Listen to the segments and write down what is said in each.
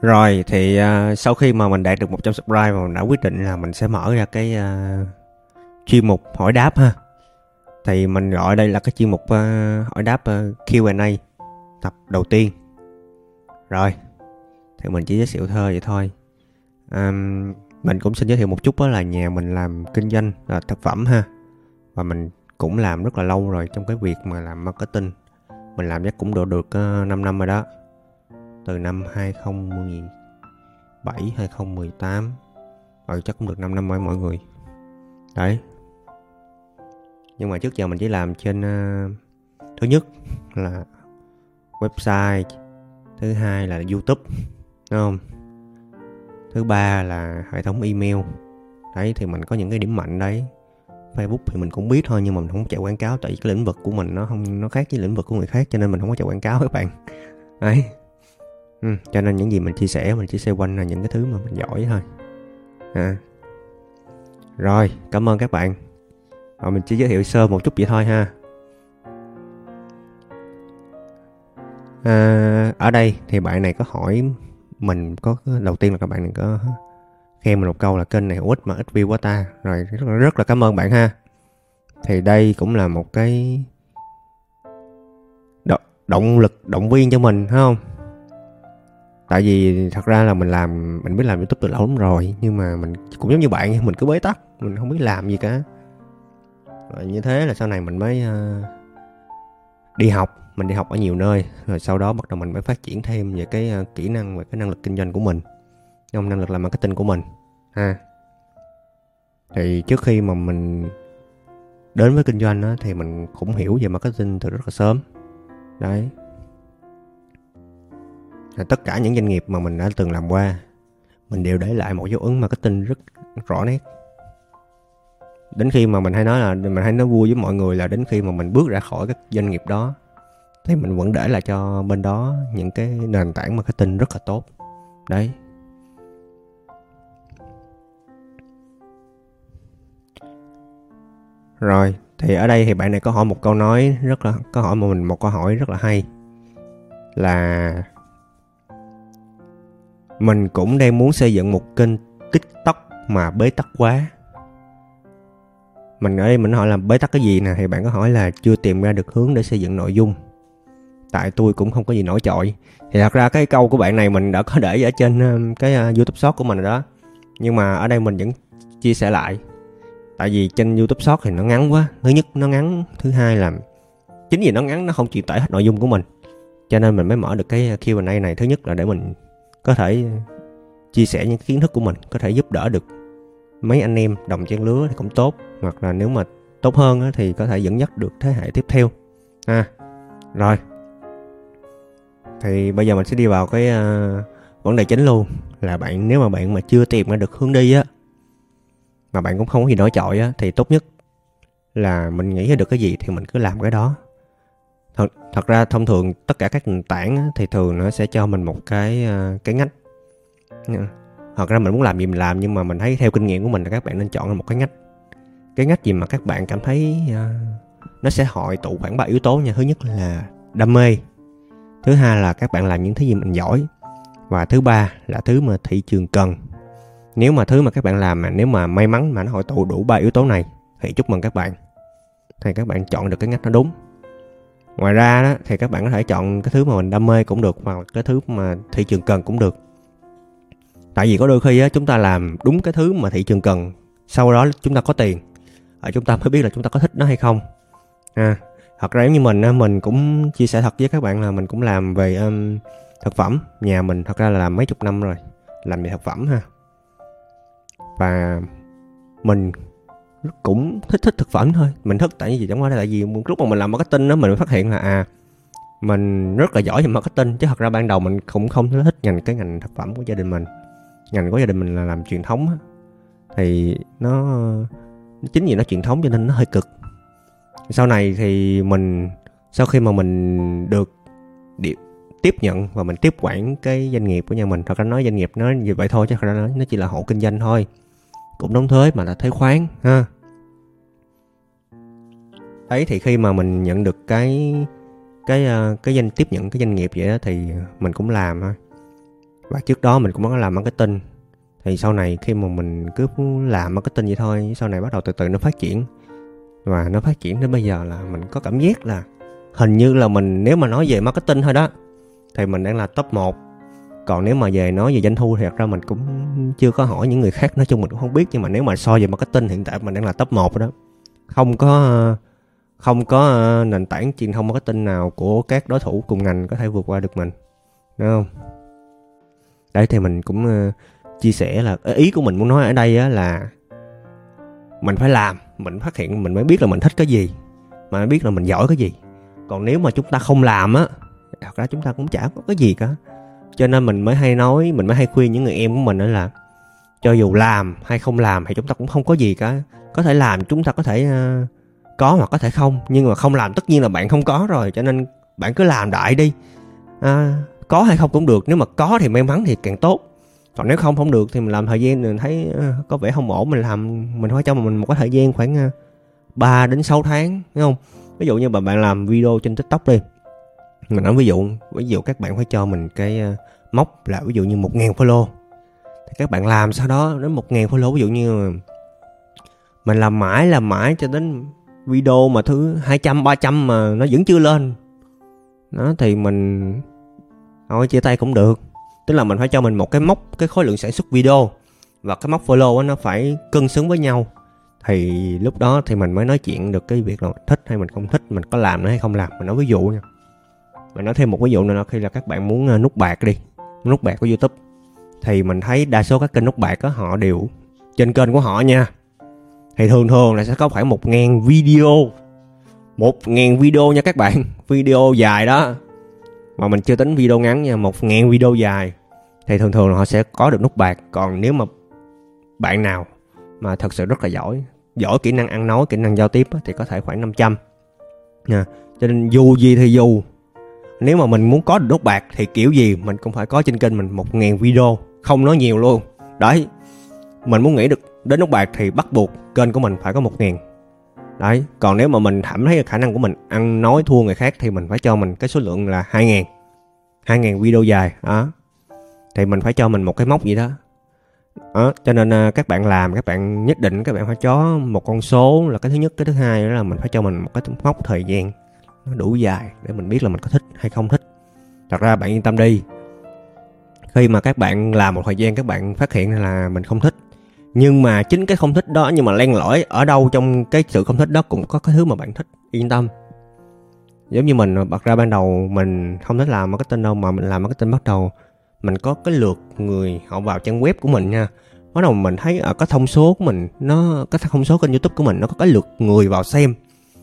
Rồi thì uh, sau khi mà mình đạt được 100 subscribe mà mình đã quyết định là mình sẽ mở ra cái uh, chuyên mục hỏi đáp ha. Thì mình gọi đây là cái chuyên mục uh, hỏi đáp uh, Q&A tập đầu tiên. Rồi. Thì mình chỉ giới thiệu thơ vậy thôi. Um, mình cũng xin giới thiệu một chút đó là nhà mình làm kinh doanh là thực phẩm ha. Và mình cũng làm rất là lâu rồi trong cái việc mà làm marketing. Mình làm chắc cũng độ được uh, 5 năm rồi đó từ năm 2017 2018 rồi chắc cũng được 5 năm rồi mọi người. Đấy. Nhưng mà trước giờ mình chỉ làm trên uh, thứ nhất là website thứ hai là youtube đúng không? Thứ ba là hệ thống email. Đấy thì mình có những cái điểm mạnh đấy. Facebook thì mình cũng biết thôi nhưng mà mình không chạy quảng cáo tại vì cái lĩnh vực của mình nó không nó khác với lĩnh vực của người khác cho nên mình không có chạy quảng cáo các bạn. Đấy ừ, cho nên những gì mình chia sẻ mình chỉ xoay quanh là những cái thứ mà mình giỏi thôi. À. rồi cảm ơn các bạn. Rồi mình chỉ giới thiệu sơ một chút vậy thôi ha. À, ở đây thì bạn này có hỏi mình có đầu tiên là các bạn này có khen mình một câu là kênh này ít mà ít view quá ta. Rồi rất là, rất là cảm ơn bạn ha. Thì đây cũng là một cái động lực động viên cho mình phải không? Tại vì thật ra là mình làm mình biết làm youtube từ lâu lắm rồi nhưng mà mình cũng giống như bạn mình cứ bế tắc mình không biết làm gì cả. Rồi như thế là sau này mình mới uh, đi học mình đi học ở nhiều nơi rồi sau đó bắt đầu mình mới phát triển thêm về cái uh, kỹ năng và cái năng lực kinh doanh của mình trong năng lực làm marketing của mình ha. Thì trước khi mà mình đến với kinh doanh đó, thì mình cũng hiểu về marketing từ rất là sớm đấy tất cả những doanh nghiệp mà mình đã từng làm qua, mình đều để lại một dấu ấn marketing rất rõ nét. Đến khi mà mình hay nói là, mình hay nói vui với mọi người là đến khi mà mình bước ra khỏi các doanh nghiệp đó, thì mình vẫn để lại cho bên đó những cái nền tảng marketing rất là tốt. Đấy. Rồi, thì ở đây thì bạn này có hỏi một câu nói rất là, có hỏi mình một câu hỏi rất là hay là mình cũng đang muốn xây dựng một kênh tiktok mà bế tắc quá. Mình ở đây mình hỏi là bế tắc cái gì nè, thì bạn có hỏi là chưa tìm ra được hướng để xây dựng nội dung. Tại tôi cũng không có gì nổi trội. Thì thật ra cái câu của bạn này mình đã có để ở trên um, cái à, youtube short của mình rồi đó. Nhưng mà ở đây mình vẫn chia sẻ lại. Tại vì trên youtube short thì nó ngắn quá. Thứ nhất, nó ngắn. Thứ hai là chính vì nó ngắn, nó không chịu tải hết nội dung của mình. Cho nên mình mới mở được cái à, Q&A này. Thứ nhất là để mình có thể ờ, chia sẻ những kiến thức của mình có thể giúp đỡ được mấy anh em đồng trang lứa thì cũng tốt hoặc là nếu mà tốt hơn thì có thể dẫn dắt được thế hệ tiếp theo. Ha à, rồi. Thì bây giờ mình sẽ đi vào cái uh, vấn đề chính luôn là bạn nếu mà bạn mà chưa tìm ra được hướng đi á mà bạn cũng không có gì nổi trội á thì tốt nhất là mình nghĩ ra được cái gì thì mình cứ làm cái đó thật, ra thông thường tất cả các nền tảng thì thường nó sẽ cho mình một cái ờ, cái ngách. Thật ra mình muốn làm gì mình làm nhưng mà mình thấy theo kinh nghiệm của mình là các bạn nên chọn một cái ngách. Cái ngách gì mà các bạn cảm thấy uh, nó sẽ hội tụ khoảng ba yếu tố nha. Thứ nhất là đam mê. Thứ hai là các bạn làm những thứ gì mình giỏi. Và thứ ba là thứ mà thị trường cần. Nếu mà thứ mà các bạn làm mà nếu mà may mắn mà nó hội tụ đủ ba yếu tố này thì chúc mừng các bạn. Thì các bạn chọn được cái ngách nó đúng ngoài ra đó thì các bạn có thể chọn cái thứ mà mình đam mê cũng được hoặc cái thứ mà thị trường cần cũng được. Tại vì có đôi khi á, chúng ta làm đúng cái thứ mà thị trường cần sau đó chúng ta có tiền ở chúng ta mới biết là chúng ta có thích nó hay không. À, thật ra giống như mình mình cũng chia sẻ thật với các bạn là mình cũng làm về um, thực phẩm nhà mình thật ra là làm mấy chục năm rồi làm về thực phẩm ha. Và mình cũng thích thích thực phẩm thôi. Mình thích tại vì chẳng qua là tại vì lúc mà mình làm marketing đó mình mới phát hiện là à mình rất là giỏi về marketing, chứ thật ra ban đầu mình cũng không thích ngành, cái ngành thực phẩm của gia đình mình. Ngành của gia đình mình là làm truyền thống á. Thì nó, chính vì nó truyền thống cho nên nó hơi cực. Sau này thì mình, sau khi mà mình được tiếp nhận và mình tiếp quản cái doanh nghiệp của nhà mình, thật ra nói doanh nghiệp nó như vậy thôi, chứ thật ra nó chỉ là hộ kinh doanh thôi. Cũng đóng thuế mà là thuế khoán ha ấy, thì khi mà mình nhận được cái cái ờ, cái danh, tiếp nhận cái doanh nghiệp vậy đó thì mình cũng làm thôi và trước đó mình cũng có làm marketing. Thì sau này khi mà mình cứ làm marketing vậy thôi, sau này bắt đầu từ từ nó phát triển. Và nó phát triển đến bây giờ là mình có cảm giác là hình như là mình, nếu mà nói về marketing thôi đó, thì mình đang là top 1 còn nếu mà về nói về doanh thu thì thật ra mình cũng chưa có hỏi những người khác. Nói chung mình cũng không biết, nhưng mà nếu mà so về marketing hiện tại mình đang là top 1 đó. Không có ờ, không có ờ, nền tảng truyền thông marketing nào của các đối thủ cùng ngành có thể vượt qua được mình đúng không? Đấy thì mình cũng ờ, chia sẻ là ờ, ý của mình muốn nói ở đây á là mình phải làm mình phát hiện mình mới biết là mình thích cái gì mà mới biết là mình giỏi cái gì. Còn nếu mà chúng ta không làm á thật ra chúng ta cũng chả có cái gì cả. Cho nên mình mới hay nói mình mới hay khuyên những người em của mình đó là cho dù làm hay không làm thì chúng ta cũng không có gì cả. Có thể làm chúng ta có thể uh, có hoặc có thể không nhưng mà không làm tất nhiên là bạn không có rồi cho nên bạn cứ làm đại đi. À, có hay không cũng được nếu mà có thì may mắn thì càng tốt. Còn nếu không không được thì mình làm thời gian mình thấy à, có vẻ không ổn mình làm mình phải cho mình một cái thời gian khoảng à, 3 đến 6 tháng đúng không? Ví dụ như mà bạn làm video trên tiktok đi. Mình nói ví dụ ví dụ các bạn phải cho mình cái à, mốc là ví dụ như một ngàn follow. Thì các bạn làm sau đó đến một ngàn follow ví dụ như mình làm mãi làm mãi cho đến video mà thứ 200 300 mà nó vẫn chưa lên. Đó thì mình thôi, chia tay cũng được. Tức là mình phải cho mình một cái mốc, cái khối lượng sản xuất video. Và cái mốc follow nó phải cân xứng với nhau. Thì lúc đó thì mình mới nói chuyện được cái việc là thích hay mình không thích, mình có làm nó hay không làm. Mình nói ví dụ nha. Mình nói thêm một ví dụ nữa là khi là các bạn muốn à, nút bạc đi, nút bạc của youtube. Thì mình thấy đa số các kênh nút bạc đó họ đều trên kênh của họ nha thì thường thường là sẽ có khoảng một ngàn video. một ngàn video nha các bạn. Video dài đó. Mà mình chưa tính video ngắn nha, một ngàn video dài. Thì thường thường là họ sẽ có được nút bạc. Còn nếu mà bạn nào mà thật sự rất là giỏi giỏi kỹ năng ăn nói, kỹ năng giao tiếp thì có thể khoảng 500 nha. Cho nên dù gì thì dù. Nếu mà mình muốn có được nút bạc thì kiểu gì mình cũng phải có trên kênh mình một ngàn video. Không nói nhiều luôn. Đấy. Mình muốn nghĩ được đến nút bạc thì bắt buộc kênh của mình phải có một ngàn đấy còn nếu mà mình cảm thấy khả năng của mình ăn nói thua người khác thì mình phải cho mình cái số lượng là hai ngàn. Hai ngàn video dài đó. Thì mình phải cho mình một cái mốc gì đó. Đó, cho nên à, các bạn làm các bạn nhất định các bạn phải cho một con số là cái thứ nhất cái thứ hai đó là mình phải cho mình một cái mốc thời gian nó đủ dài để mình biết là mình có thích hay không thích. Thật ra bạn yên tâm đi. Khi mà các bạn làm một thời gian các bạn phát hiện là mình không thích nhưng mà chính cái không thích đó nhưng mà len lỏi ở đâu trong cái sự không thích đó cũng có cái thứ mà bạn thích yên tâm. Giống như mình bật ra ban đầu mình không thích làm marketing đâu mà mình làm marketing bắt đầu mình có cái lượt người họ vào trang web của mình nha. Bắt đầu mình thấy à, ở cái thông số của mình nó cái thông số kênh youtube của mình nó có cái lượt người vào xem.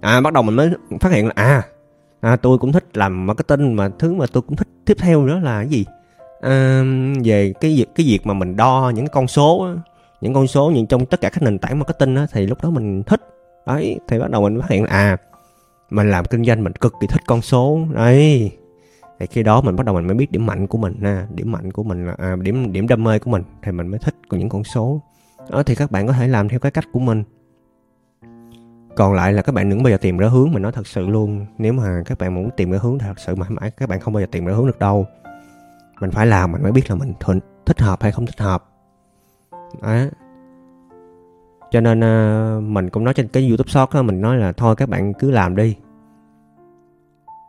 À bắt đầu mình mới phát hiện là à à tôi cũng thích làm marketing mà thứ mà tôi cũng thích tiếp theo đó là cái gì? À, về cái việc cái việc mà mình đo những con số những con số nhưng trong tất cả các nền tảng marketing á, thì lúc đó mình thích. Đấy thì bắt đầu mình phát hiện à mình làm kinh doanh mình cực kỳ thích con số. Đấy thì khi đó mình bắt đầu mình mới biết điểm mạnh của mình ha. Điểm mạnh của mình là à, điểm điểm đam mê của mình thì mình mới thích những con số. Đó thì các bạn có thể làm theo cái cách của mình. Còn lại là các bạn đừng bao giờ tìm ra hướng mình nói thật sự luôn. Nếu mà các bạn muốn tìm ra hướng thì thật sự mãi mãi các bạn không bao giờ tìm ra hướng được đâu. Mình phải làm mình mới biết là mình thích hợp hay không thích hợp. Đấy. cho nên uh, mình cũng nói trên cái youtube short đó, mình nói là thôi các bạn cứ làm đi.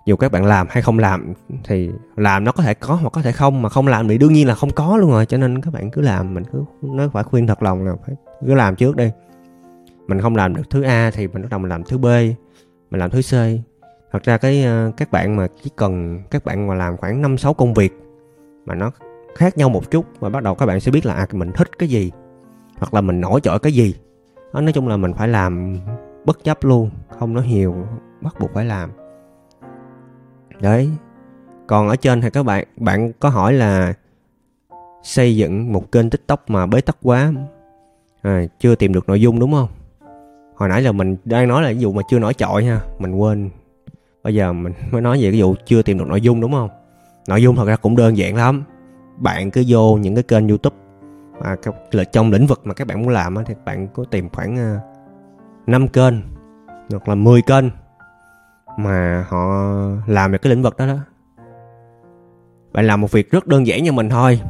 Dù các bạn làm hay không làm thì làm nó có thể có hoặc có thể không mà không làm thì đương nhiên là không có luôn rồi. Cho nên các bạn cứ làm mình cứ nói phải khuyên thật lòng là phải cứ làm trước đi. Mình không làm được thứ A thì mình bắt đầu mình làm thứ B mình làm thứ C. Thật ra cái uh, các bạn mà chỉ cần các bạn mà làm khoảng năm sáu công việc mà nó khác nhau một chút và bắt đầu các bạn sẽ biết là à, mình thích cái gì hoặc là mình nổi trội cái gì. Đó, nói chung là mình phải làm bất chấp luôn không nói nhiều bắt buộc phải làm. Đấy. Còn ở trên thì các bạn bạn có hỏi là xây dựng một kênh tiktok mà bế tắc quá à, chưa tìm được nội dung đúng không? Hồi nãy là mình đang nói là ví dụ mà chưa nổi trội ha mình quên. Bây giờ mình mới nói về cái vụ chưa tìm được nội dung đúng không? Nội dung thật ra cũng đơn giản lắm bạn cứ vô những cái kênh youtube mà là trong lĩnh vực mà các bạn muốn làm thì bạn có tìm khoảng à, 5 kênh hoặc là 10 kênh mà họ làm được cái lĩnh vực đó đó. Bạn làm một việc rất đơn giản như mình thôi.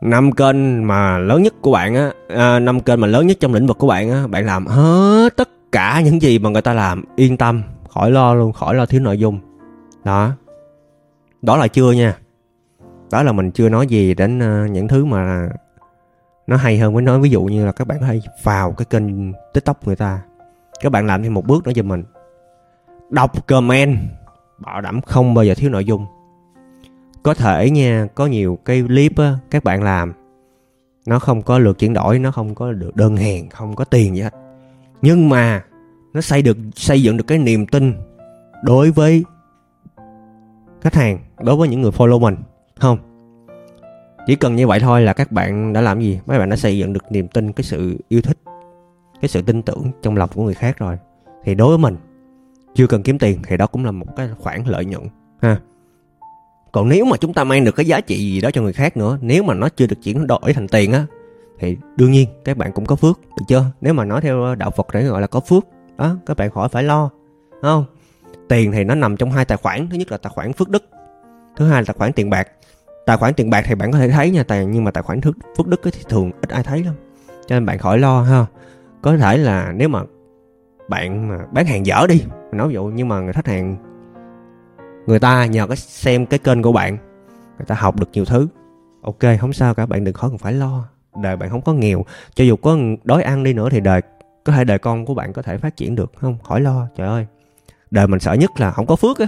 Năm kênh mà lớn nhất của bạn á à, năm kênh mà lớn nhất trong lĩnh vực của bạn á bạn làm hết tất cả những gì mà người ta làm yên tâm khỏi lo luôn khỏi lo thiếu nội dung. Đó. Đó là chưa nha đó là mình chưa nói gì đến ờ, những thứ mà nó hay hơn mới nói. Ví dụ như là các bạn có thể vào cái kênh tiktok người ta, các bạn làm thêm một bước nữa cho mình. Đọc comment, bảo đảm không bao giờ thiếu nội dung. Có thể nha, có nhiều cái clip á, các bạn làm, nó không có lượt chuyển đổi, nó không có được đơn hàng, không có tiền gì hết. Nhưng mà nó xây được, xây dựng được cái niềm tin đối với khách hàng, đối với những người follow mình không? Chỉ cần như vậy thôi là các bạn đã làm gì? Mấy bạn đã xây dựng được niềm tin, cái sự yêu thích, cái sự tin tưởng trong lòng của người khác rồi. Thì đối với mình, chưa cần kiếm tiền thì đó cũng là một cái khoản lợi nhuận, ha. Còn nếu mà chúng ta mang được cái giá trị gì đó cho người khác nữa, nếu mà nó chưa được chuyển đổi thành tiền á, thì đương nhiên các bạn cũng có phước, được chưa? Nếu mà nói theo đạo phật để gọi là có phước, đó, các bạn khỏi phải lo không? Tiền thì nó nằm trong hai tài khoản, thứ nhất là tài khoản phước đức, thứ hai là tài khoản tiền bạc tài khoản tiền bạc thì bạn có thể thấy nha, tài, nhưng mà tài khoản phước đức thì thường ít ai thấy lắm. Cho nên bạn khỏi lo ha. Có thể là nếu mà bạn mà bán hàng dở đi nói ví dụ nhưng mà người khách hàng, người ta nhờ cái xem cái kênh của bạn, người ta học được nhiều thứ. Ok, không sao cả, bạn đừng khó cần phải lo. Đời bạn không có nghèo. Cho dù có đói ăn đi nữa thì đời, có thể đời con của bạn có thể phát triển được, không? Khỏi lo, trời ơi. Đời mình sợ nhất là không có phước á.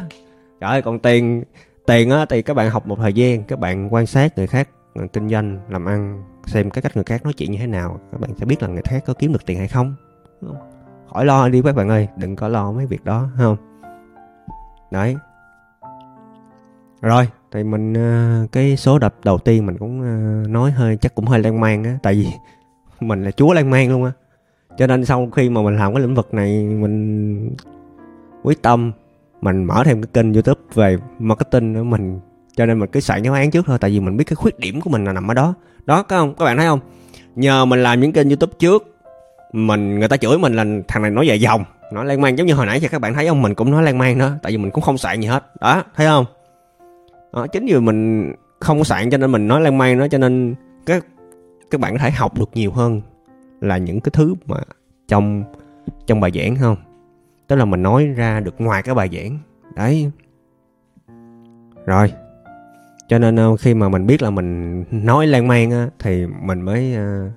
Trời ơi, còn tiền tiền á thì các bạn học một thời gian, các bạn quan sát người khác ờ, kinh doanh, làm ăn, xem cái cách người khác nói chuyện như thế nào, các bạn sẽ biết là người khác có kiếm được tiền hay không khỏi lo đi các bạn ơi, đừng có lo mấy việc đó không? Đấy. Rồi, thì mình ờ, cái số đập đầu tiên mình cũng ờ, nói hơi, chắc cũng hơi lan man á, tại vì mình là chúa lan man luôn á. Cho nên sau khi mà mình làm cái lĩnh vực này, mình quyết tâm mình mở thêm cái kênh youtube về marketing nữa mình cho nên mình cứ soạn giáo án trước thôi tại vì mình biết cái khuyết điểm của mình là nằm ở đó. Đó các không? Các bạn thấy không? Nhờ mình làm những kênh youtube trước mình người ta chửi mình là thằng này nói dài dòng nói lan man giống như hồi nãy cho các bạn thấy không? Mình cũng nói lan man đó tại vì mình cũng không soạn gì hết. Đó thấy không? Đó, chính vì mình không soạn cho nên mình nói lan man đó cho nên các các bạn có thể học được nhiều hơn là những cái thứ mà trong trong bài giảng không? Tức là mình nói ra được ngoài cái bài giảng. Đấy. Rồi. Cho nên ờ, khi mà mình biết là mình nói lan man á, thì mình mới ờ,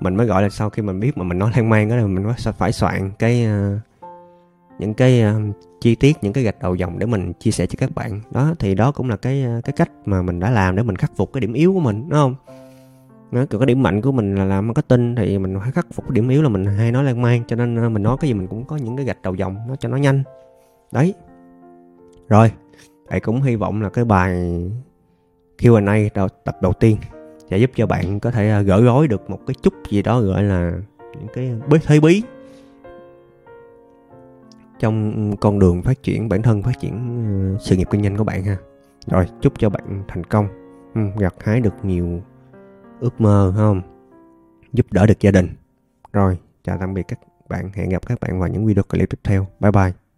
mình mới gọi là sau khi mình biết mà mình nói lan man á, thì mình phải soạn cái ờ, những cái chi tiết, những cái gạch đầu dòng để mình chia sẻ cho các bạn. Đó, thì đó cũng là cái cái cách mà mình đã làm để mình khắc phục cái điểm yếu của mình, đúng không? Nó cái điểm mạnh của mình là làm marketing thì mình phải khắc phục điểm yếu là mình hay nói lan man cho nên ờ, mình nói cái gì mình cũng có những cái gạch đầu dòng nó cho nó nhanh. Đấy. Rồi thầy cũng hy vọng là cái bài Q&A đầu, tập đầu tiên sẽ giúp cho bạn có thể ờ, gỡ rối được một cái chút gì đó gọi là những cái bí thế bí trong con đường phát triển bản thân phát triển ờ, sự nghiệp kinh doanh của bạn ha. Rồi chúc cho bạn thành công. Ừ, gặt hái được nhiều ước mơ không? Giúp đỡ được gia đình. Rồi, chào tạm biệt các bạn. Hẹn gặp các bạn vào những video clip tiếp theo. Bye bye.